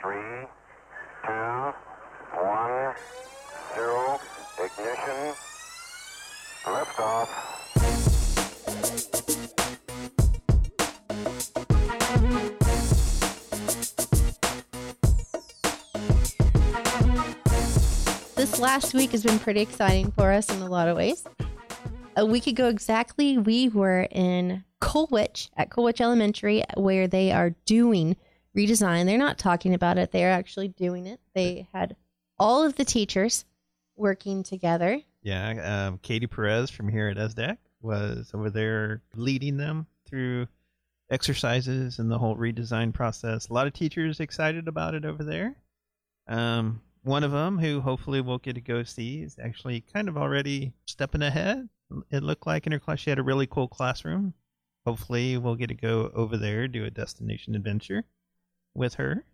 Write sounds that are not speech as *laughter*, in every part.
Three, two, one, zero, ignition, liftoff. This last week has been pretty exciting for us in a lot of ways. A week ago exactly, we were in Colwich at Colwich Elementary where they are doing redesign. They're not talking about it, they're actually doing it. They had all of the teachers working together. Yeah, um, Katie Perez from here at ESSDACK was over there leading them through exercises and the whole redesign process. A lot of teachers excited about it over there. Um, one of them, who hopefully we'll get to go see, is actually kind of already stepping ahead. It looked like in her class, she had a really cool classroom. Hopefully, we'll get to go over there, do a destination adventure with her.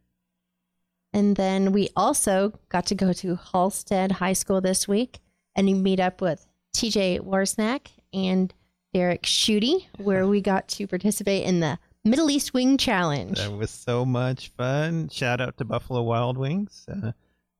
And then we also got to go to Halstead High School this week and you meet up with TJ Warsnack and Derek Schutte, where we got to participate in the Middle East Wing Challenge. That was so much fun. Shout out to Buffalo Wild Wings. Uh,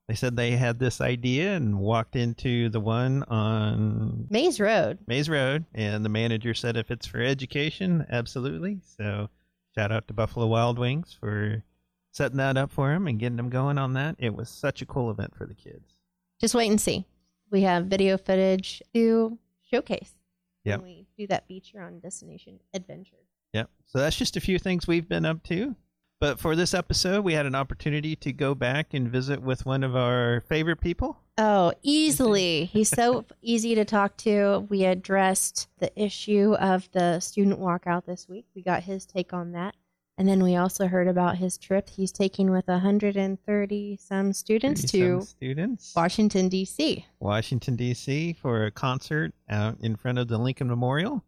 they said they had this idea and walked into the one on Maize Road. Maize Road, and the manager said if it's for education, absolutely. So shout out to Buffalo Wild Wings for setting that up for them and getting them going on that. It was such a cool event for the kids. Just wait and see. We have video footage to showcase. Yep. When we do that feature on Destination Adventure. Yep. So that's just a few things we've been up to. But for this episode, we had an opportunity to go back and visit with one of our favorite people. Oh, easily. He's so *laughs* easy to talk to. We addressed the issue of the student walkout this week. We got his take on that. And then we also heard about his trip he's taking with 130 some students to some students. Washington, D.C. Washington, D.C. for a concert out in front of the Lincoln Memorial.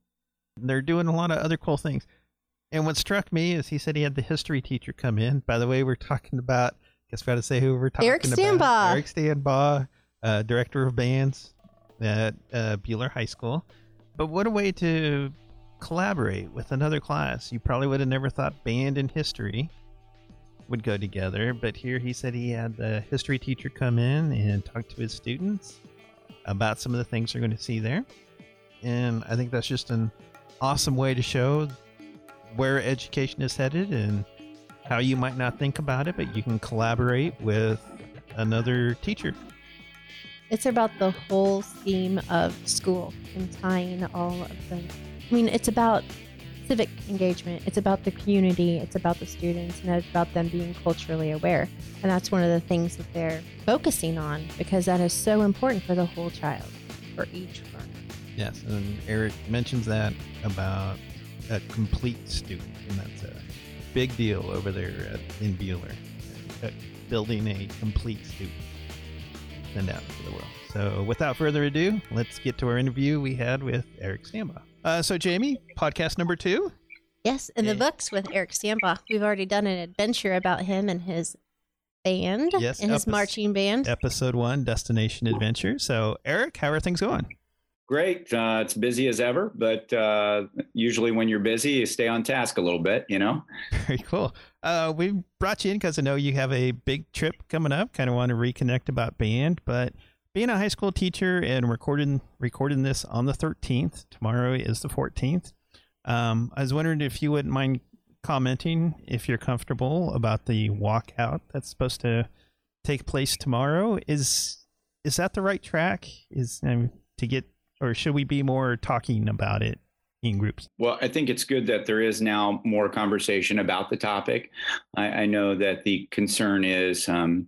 They're doing a lot of other cool things. And what struck me is he said he had the history teacher come in. By the way, we're talking about, guess we got to say who we're talking Eric about. Stanbaugh. Eric Stanbaugh, uh, director of bands at uh, Buhler High School. But what a way to collaborate with another class. You probably would have never thought band and history would go together. But here he said he had the history teacher come in and talk to his students about some of the things they're going to see there. And I think that's just an awesome way to show where education is headed and how you might not think about it, but you can collaborate with another teacher. It's about the whole scheme of school and tying all of them. I mean, it's about civic engagement. It's about the community. It's about the students, and it's about them being culturally aware. And that's one of the things that they're focusing on because that is so important for the whole child, for each learner. Yes, and Eric mentions that about a complete student, and that's a big deal over there at, in Buhler, uh, building a complete student. Send out to the world. So, without further ado, let's get to our interview we had with Eric Stanbaugh. Uh, so, Jamie, podcast number two. Yes, in the books with Eric Stanbaugh. We've already done an adventure about him and his band Yes, and his marching band. episode one, Destination Adventure. So, Eric, how are things going? Great. Uh, it's busy as ever, but uh, usually when you're busy, you stay on task a little bit, you know? *laughs* Very cool. Uh, we brought you in because I know you have a big trip coming up. Kind of want to reconnect about band, but being a high school teacher and recording recording this on the 13th. Tomorrow is the 14th. Um, I was wondering if you wouldn't mind commenting, if you're comfortable, about the walkout that's supposed to take place tomorrow. Is is that the right track? Is um, to get, or should we be more talking about it in groups? Well, I think it's good that there is now more conversation about the topic. I, I know that the concern is um,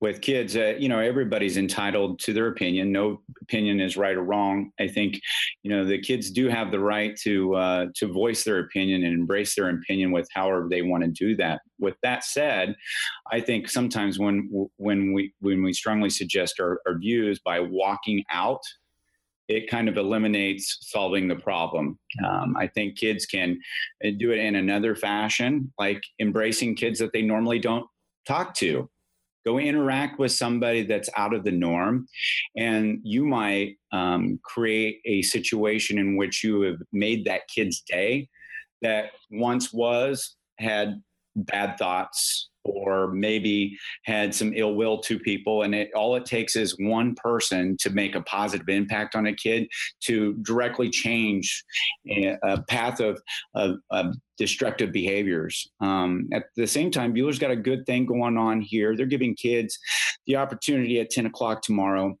with kids, uh, you know, everybody's entitled to their opinion. No opinion is right or wrong. I think, you know, the kids do have the right to uh, to voice their opinion and embrace their opinion with however they want to do that. With that said, I think sometimes when when we when we strongly suggest our, our views by walking out it kind of eliminates solving the problem. Um, I think kids can uh, do it in another fashion, like embracing kids that they normally don't talk to. Go interact with somebody that's out of the norm, and you might um, create a situation in which you have made that kid's day that once was had bad thoughts or maybe had some ill will to people. And it all it takes is one person to make a positive impact on a kid to directly change a path of, of, of destructive behaviors. Um, at the same time Buhler's got a good thing going on here. They're giving kids the opportunity at 10 o'clock tomorrow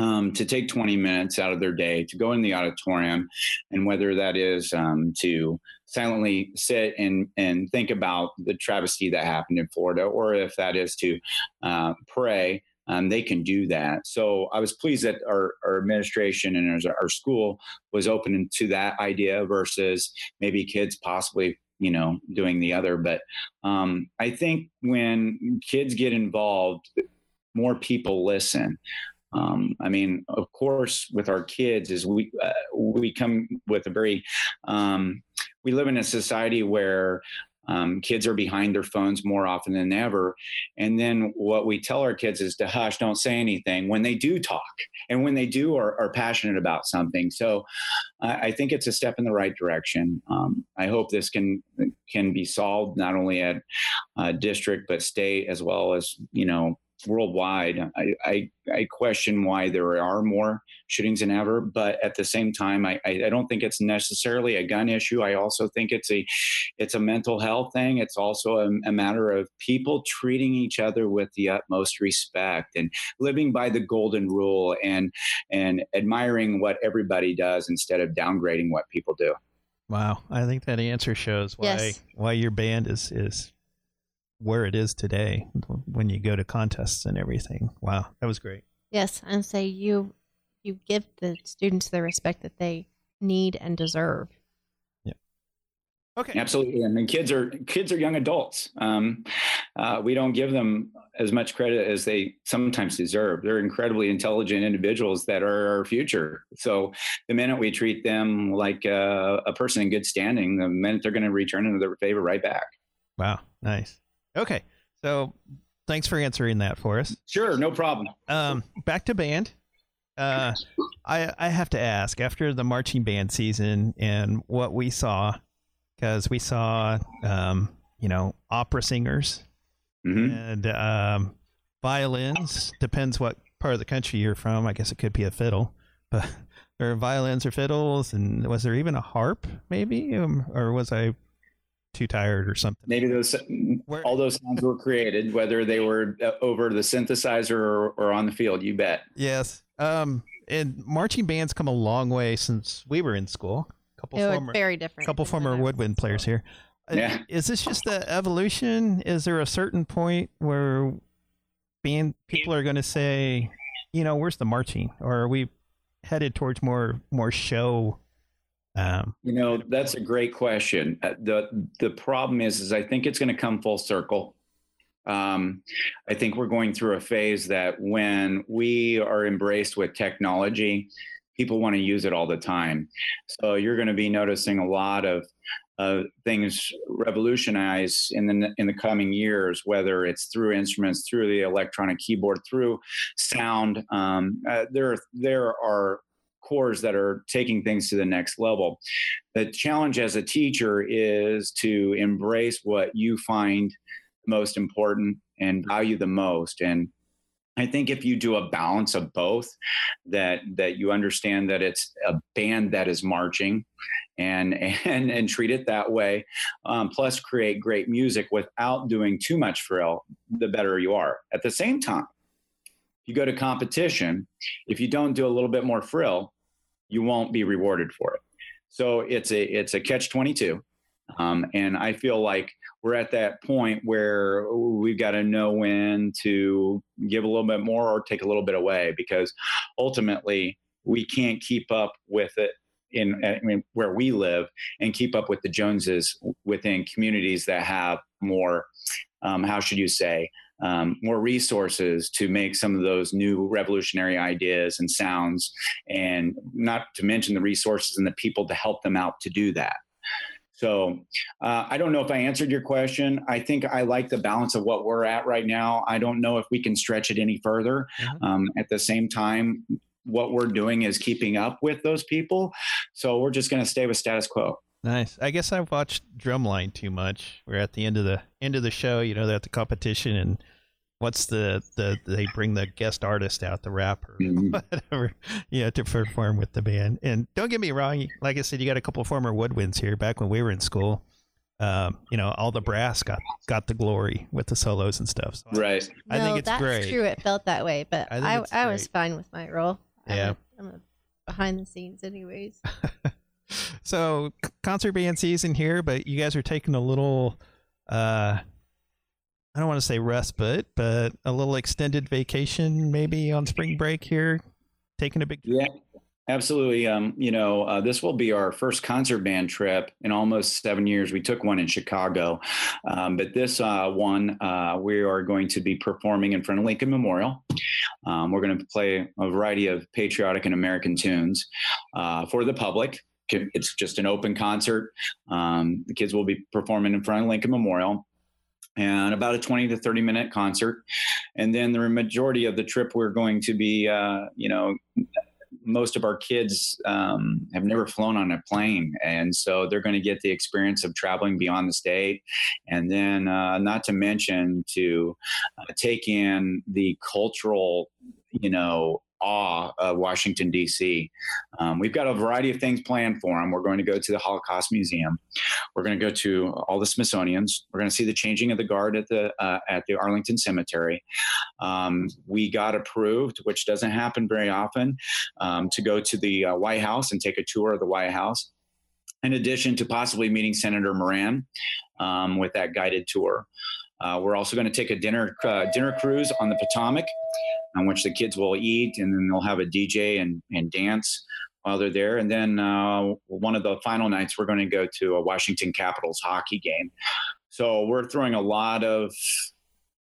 um, to take 20 minutes out of their day to go in the auditorium, and whether that is um, to silently sit and, and think about the travesty that happened in Florida, or if that is to uh, pray, um, they can do that. So I was pleased that our, our administration and our, our school was open to that idea versus maybe kids possibly you know doing the other but um, i think when kids get involved more people listen um, I mean, of course, with our kids, is we uh, we come with a very um, we live in a society where um, kids are behind their phones more often than ever. And then what we tell our kids is to hush, don't say anything when they do talk and when they do are, are passionate about something. So I, I, think it's a step in the right direction. Um, I hope this can can be solved not only at uh, district but state as well as you know worldwide. I, I, I, question why there are more shootings than ever, but at the same time, I, I don't think it's necessarily a gun issue. I also think it's a it's a mental health thing. It's also a, a matter of people treating each other with the utmost respect and living by the golden rule and and admiring what everybody does instead of downgrading what people do. Wow, I think that answer shows why yes. why your band is is where it is today when you go to contests and everything. Wow, that was great. Yes, and say you you give the students the respect that they need and deserve. Yeah. Okay. Absolutely. I mean, kids are kids are young adults. Um, uh, we don't give them as much credit as they sometimes deserve. They're incredibly intelligent individuals that are our future. So the minute we treat them like a, a person in good standing, the minute they're going to return into their favor right back. Wow. Nice. Okay. So thanks for answering that for us. Sure, no problem. Um, back to band. Uh, I I have to ask after the marching band season and what we saw, because we saw, um, you know, opera singers mm-hmm. and um, violins. Depends what part of the country you're from. I guess it could be a fiddle, but *laughs* there are violins or fiddles, and was there even a harp? Maybe, um, or was I too tired or something. Maybe those Where, all those sounds were created, whether they were uh, over the synthesizer or, or on the field. You bet. Yes. Um, and marching bands come a long way since we were in school. A couple it former, very different. Couple former woodwind players here. Uh, yeah. Is this just the evolution? Is there a certain point where band people are going to say, you know, where's the marching, or are we headed towards more more show um, you know, that's a great question. Uh, the The problem is, is I think it's going to come full circle. Um, I think we're going through a phase that when we are embraced with technology, people want to use it all the time. So you're going to be noticing a lot of uh, things revolutionize in the in the coming years, whether it's through instruments, through the electronic keyboard, through sound. Um, uh, there there are cores that are taking things to the next level. The challenge as a teacher is to embrace what you find most important and value the most. And I think if you do a balance of both, that that you understand that it's a band that is marching, and *laughs* and and treat it that way, um, plus create great music without doing too much frill, the better you are. At the same time, if you go to competition, if you don't do a little bit more frill, you won't be rewarded for it. So it's a it's a catch twenty two, um, and I feel like we're at that point where we've got to know when to give a little bit more or take a little bit away because ultimately we can't keep up with it in I mean, where we live and keep up with the Joneses within communities that have more, um, how should you say, um, more resources to make some of those new revolutionary ideas and sounds, and not to mention the resources and the people to help them out to do that. So uh, I don't know if I answered your question. I think I like the balance of what we're at right now. I don't know if we can stretch it any further. Mm-hmm. Um, at the same time, what we're doing is keeping up with those people. So we're just going to stay with status quo. Nice. I guess I've watched Drumline too much. We're at the end of the end of the show. You know, they're at the competition, and what's the the they bring the guest artist out, the rapper, *laughs* Mhm. whatever, yeah, to perform with the band. And don't get me wrong, like I said, you got a couple former woodwinds here back when we were in school. Um, you know, all the brass got got the glory with the solos and stuff. So Right. I no, think it's that's great. true. It felt that way, but I I, I, was fine with my role. I'm Yeah. a, I'm a behind the scenes, anyways. *laughs* so concert band season here, but you guys are taking a little uh I don't want to say respite, but a little extended vacation maybe on spring break here, taking a big Yeah, absolutely. Um, you know, uh, this will be our first concert band trip in almost seven years. We took one in Chicago, um, but this uh, one uh, we are going to be performing in front of Lincoln Memorial. Um, we're going to play a variety of patriotic and American tunes uh, for the public. It's just an open concert. Um, the kids will be performing in front of Lincoln Memorial. And about a 20 to 30 minute concert. And then the majority of the trip, we're going to be, uh, you know, most of our kids um, have never flown on a plane, and so they're going to get the experience of traveling beyond the state, and then uh, not to mention to uh, take in the cultural, you know. Awe of Washington D.C. Um, we've got a variety of things planned for them. We're going to go to the Holocaust Museum. We're going to go to all the Smithsonian's. We're going to see the changing of the guard at the uh, at the Arlington Cemetery. Um, we got approved, which doesn't happen very often, um, to go to the uh, White House and take a tour of the White House, in addition to possibly meeting Senator Moran um, with that guided tour. Uh, we're also going to take a dinner uh, dinner cruise on the Potomac, on which the kids will eat, and then they'll have a DJ and, and dance while they're there. And then uh, one of the final nights, we're going to go to a Washington Capitals hockey game. So we're throwing a lot of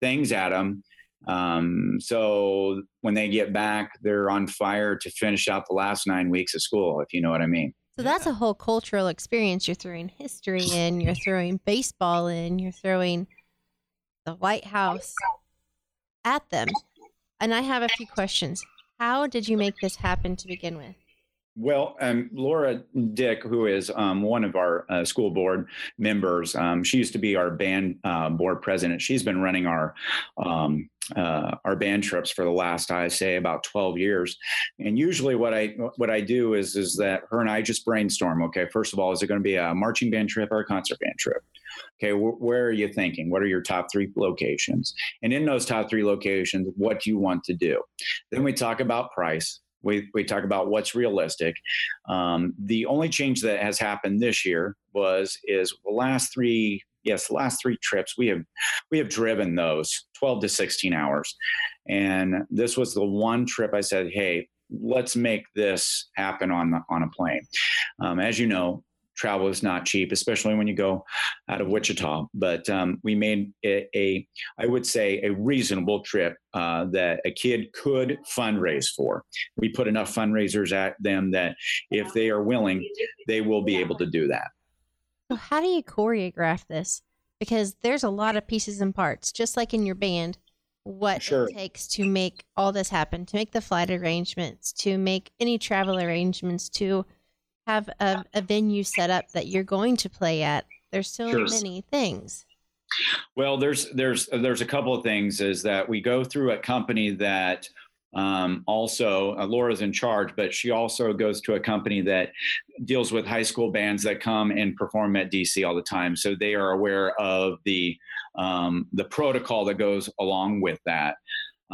things at them. Um, so when they get back, they're on fire to finish out the last nine weeks of school, if you know what I mean. So that's a whole cultural experience. You're throwing history in, you're throwing baseball in, you're throwing the White House at them. And I have a few questions. How did you make this happen to begin with? Well, um, Laura Dick, who is um, one of our uh, school board members, um, she used to be our band uh, board president. She's been running our um, uh, our band trips for the last, I say, about twelve years. And usually, what I what I do is is that her and I just brainstorm. Okay, first of all, is it going to be a marching band trip or a concert band trip? Okay, wh- where are you thinking? What are your top three locations? And in those top three locations, what do you want to do? Then we talk about price. We, we talk about what's realistic. Um, the only change that has happened this year was is the last three yes the last three trips we have we have driven those 12 to 16 hours and this was the one trip i said hey let's make this happen on the, on a plane um, as you know travel is not cheap especially when you go out of wichita but um, we made a, a i would say a reasonable trip uh, that a kid could fundraise for we put enough fundraisers at them that if they are willing they will be able to do that So how do you choreograph this? Because there's a lot of pieces and parts, just like in your band. What Sure. it takes to make all this happen, to make the flight arrangements, to make any travel arrangements, to have a, a venue set up that you're going to play at. There's so Sure. many things. Well, there's there's there's a couple of things. Is that we go through a company that um, also uh, Laura's in charge, but she also goes to a company that deals with high school bands that come and perform at DC all the time. So they are aware of the um, the protocol that goes along with that.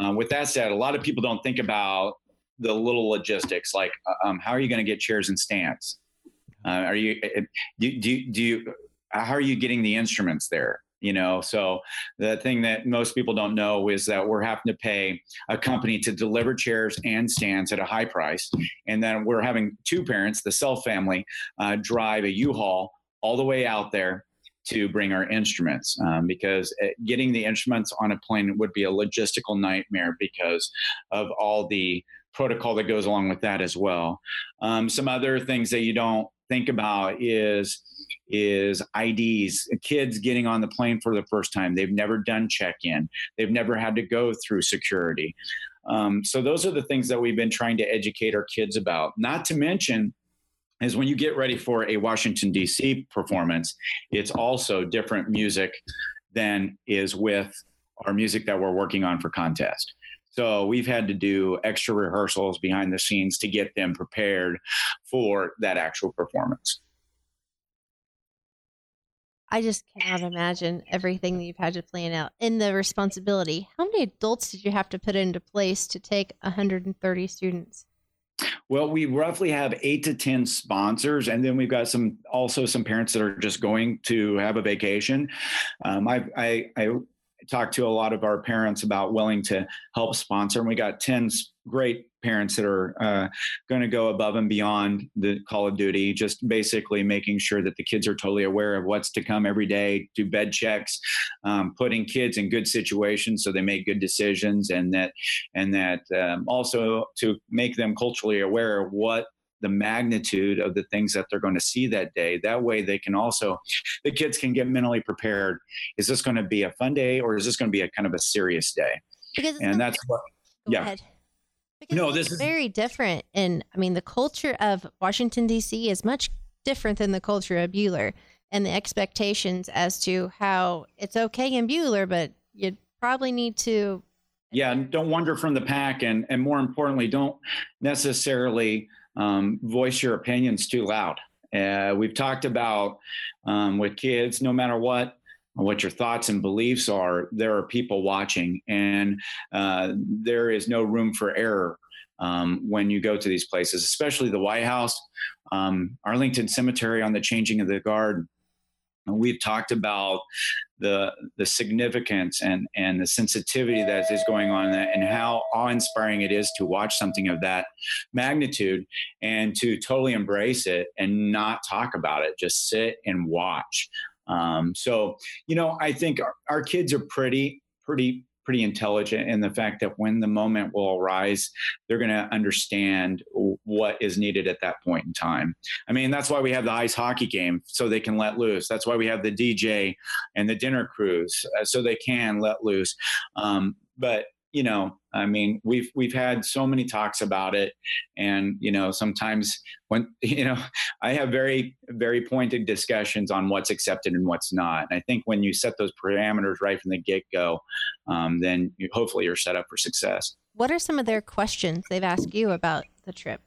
Uh, with that said, a lot of people don't think about the little logistics, like uh, um, how are you going to get chairs and stands? Uh, are you uh, do, do, do you how are you getting the instruments there? You know, so the thing that most people don't know is that we're having to pay a company to deliver chairs and stands at a high price, and then we're having two parents, the Self family, uh, drive a U-Haul all the way out there to bring our instruments um, because uh, getting the instruments on a plane would be a logistical nightmare because of all the protocol that goes along with that as well. Um, some other things that you don't think about is is IDs, kids getting on the plane for the first time. They've never done check in, they've never had to go through security. Um, so, those are the things that we've been trying to educate our kids about. Not to mention, is when you get ready for a Washington, D.C. performance, it's also different music than is with our music that we're working on for contest. So we've had to do extra rehearsals behind the scenes to get them prepared for that actual performance. I just cannot imagine everything that you've had to plan out and the responsibility. How many adults did you have to put into place to take 130 students? Well, we roughly have eight to 10 sponsors, and then we've got some also some parents that are just going to have a vacation. Um, I, I, I talked to a lot of our parents about willing to help sponsor, and we got 10 great parents that are uh, going to go above and beyond the Call of Duty, just basically making sure that the kids are totally aware of what's to come every day, do bed checks, um, putting kids in good situations so they make good decisions, and that and that um, also to make them culturally aware of what the magnitude of the things that they're going to see that day. That way, they can also, the kids can get mentally prepared. Is this going to be a fun day or is this going to be a kind of a serious day? Because and that's what, Go yeah. ahead. Because No, this is- very different. And I mean, the culture of Washington, D.C. is much different than the culture of Buhler and the expectations as to how it's okay in Buhler, but you probably need to. yeah don't wander from the pack and and more importantly don't necessarily um, voice your opinions too loud. Uh, we've talked about um, with kids no matter what what your thoughts and beliefs are there are people watching and uh, there is no room for error um, when you go to these places especially the white house. Um, arlington cemetery on the changing of the guard we've talked about the the significance and and the sensitivity that is going on and how awe-inspiring it is to watch something of that magnitude and to totally embrace it and not talk about it. Just sit and watch. Um, so you know i think our, our kids are pretty pretty pretty intelligent in the fact that when the moment will arise they're going to understand what is needed at that point in time I mean, that's why we have the ice hockey game so they can let loose. That's why we have the DJ and the dinner cruise uh, so they can let loose. Um, but you know, I mean, we've we've had so many talks about it, and you know, sometimes when *laughs* you know, I have very very pointed discussions on what's accepted and what's not. And I think when you set those parameters right from the get go, um, then you, hopefully you're set up for success. What are some of their questions they've asked you about the trip?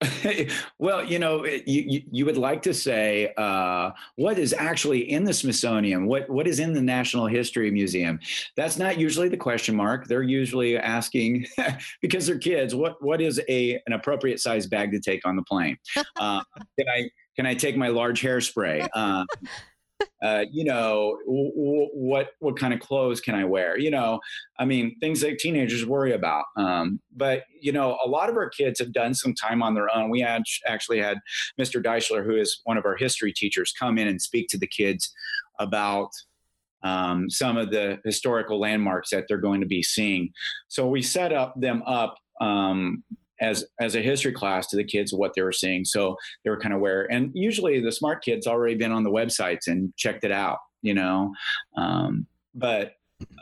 *laughs* well, you know, you, you, you would like to say uh, what is actually in the Smithsonian, what what is in the National History Museum. That's not usually the question mark. They're usually asking *laughs* because they're kids. What what is a an appropriate size bag to take on the plane? *laughs* Uh, can I can I take my large hairspray? Uh, uh, you know, w- w- what what kind of clothes can I wear? You know, I mean, things that teenagers worry about. Um, but you know, a lot of our kids have done some time on their own. We had actually had Mr. Deichler, who is one of our history teachers, come in and speak to the kids about um, some of the historical landmarks that they're going to be seeing. So we set up them up. Um, as as a history class to the kids what they were seeing. So they were kind of aware. And usually the smart kids already been on the websites and checked it out, you know. Um, but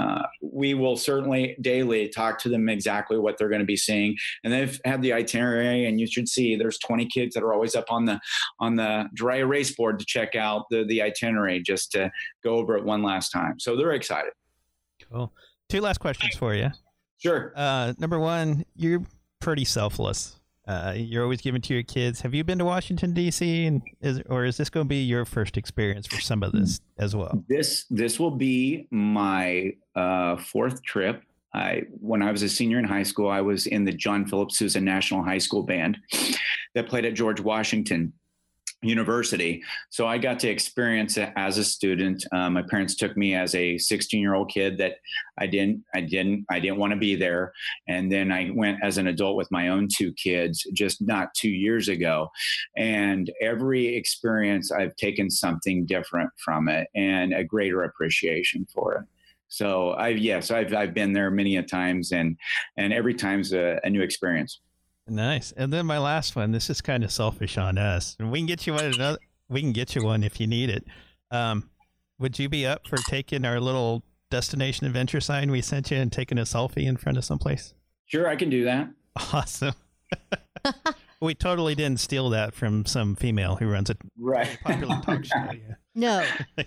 uh, we will certainly daily talk to them exactly what they're going to be seeing and they've had the itinerary and you should see there's 20 kids that are always up on the on the dry erase board to check out the the itinerary just to go over it one last time so they're excited Cool. Two last questions for you. sure Uh, number one, you're pretty selfless. Uh, you're always giving to your kids. Have you been to Washington D.C. and is or is this going to be your first experience for some of this as well? This this will be my uh, fourth trip. I when I was a senior in high school, I was in the John Philip Sousa National High School Band that played at George Washington University. So I got to experience it as a student. Um, my parents took me as a 16 year old kid that I didn't I didn't I didn't want to be there, and then I went as an adult with my own two kids just not two years ago, and every experience I've taken something different from it and a greater appreciation for it. So I've, yes I've I've been there many a times and and every time's a, a new experience. Nice. And then my last one. This is kind of selfish on us, and we can get you one another. We can get you one if you need it. Um, would you be up for taking our little destination adventure sign we sent you and taking a selfie in front of someplace? Sure, I can do that. Awesome. *laughs* We totally didn't steal that from some female who runs a Right. popular talk show. Yeah. No, *laughs*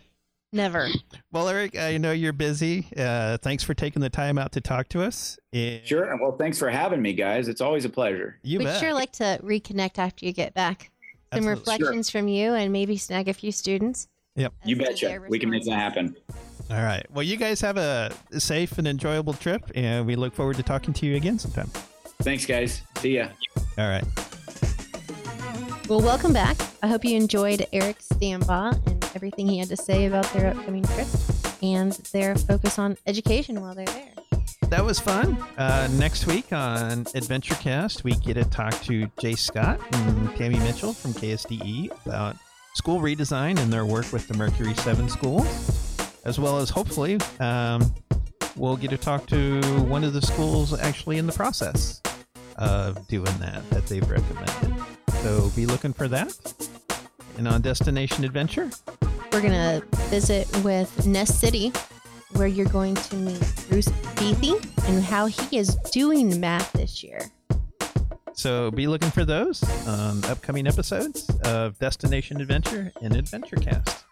never. Well, Eric, I know you're busy. Uh, thanks for taking the time out to talk to us. And Sure. Well, thanks for having me, guys. It's always a pleasure. You We'd bet. sure like to reconnect after you get back. Some Absolutely. reflections from you and maybe snag a few students. Yep. You betcha. We can make that happen. All right. Well, you guys have a safe and enjoyable trip, and we look forward to talking to you again sometime. Thanks, guys. See ya. All right. Well, welcome back. I hope you enjoyed Eric Stambaugh and everything he had to say about their upcoming trip and their focus on education while they're there. That was fun. Uh, next week on AdventureCast, we get to talk to Jay Scott and Tammy Mitchell from KSDE about school redesign and their work with the Mercury 7 schools, as well as hopefully um, we'll get to talk to one of the schools actually in the process of doing that that they've recommended. So be looking for that. And on Destination Adventure, We're going to visit with Ness City, where you're going to meet Bruce Beathy and how he is doing math this year. So be looking for those on upcoming episodes of Destination Adventure and AdventureCast.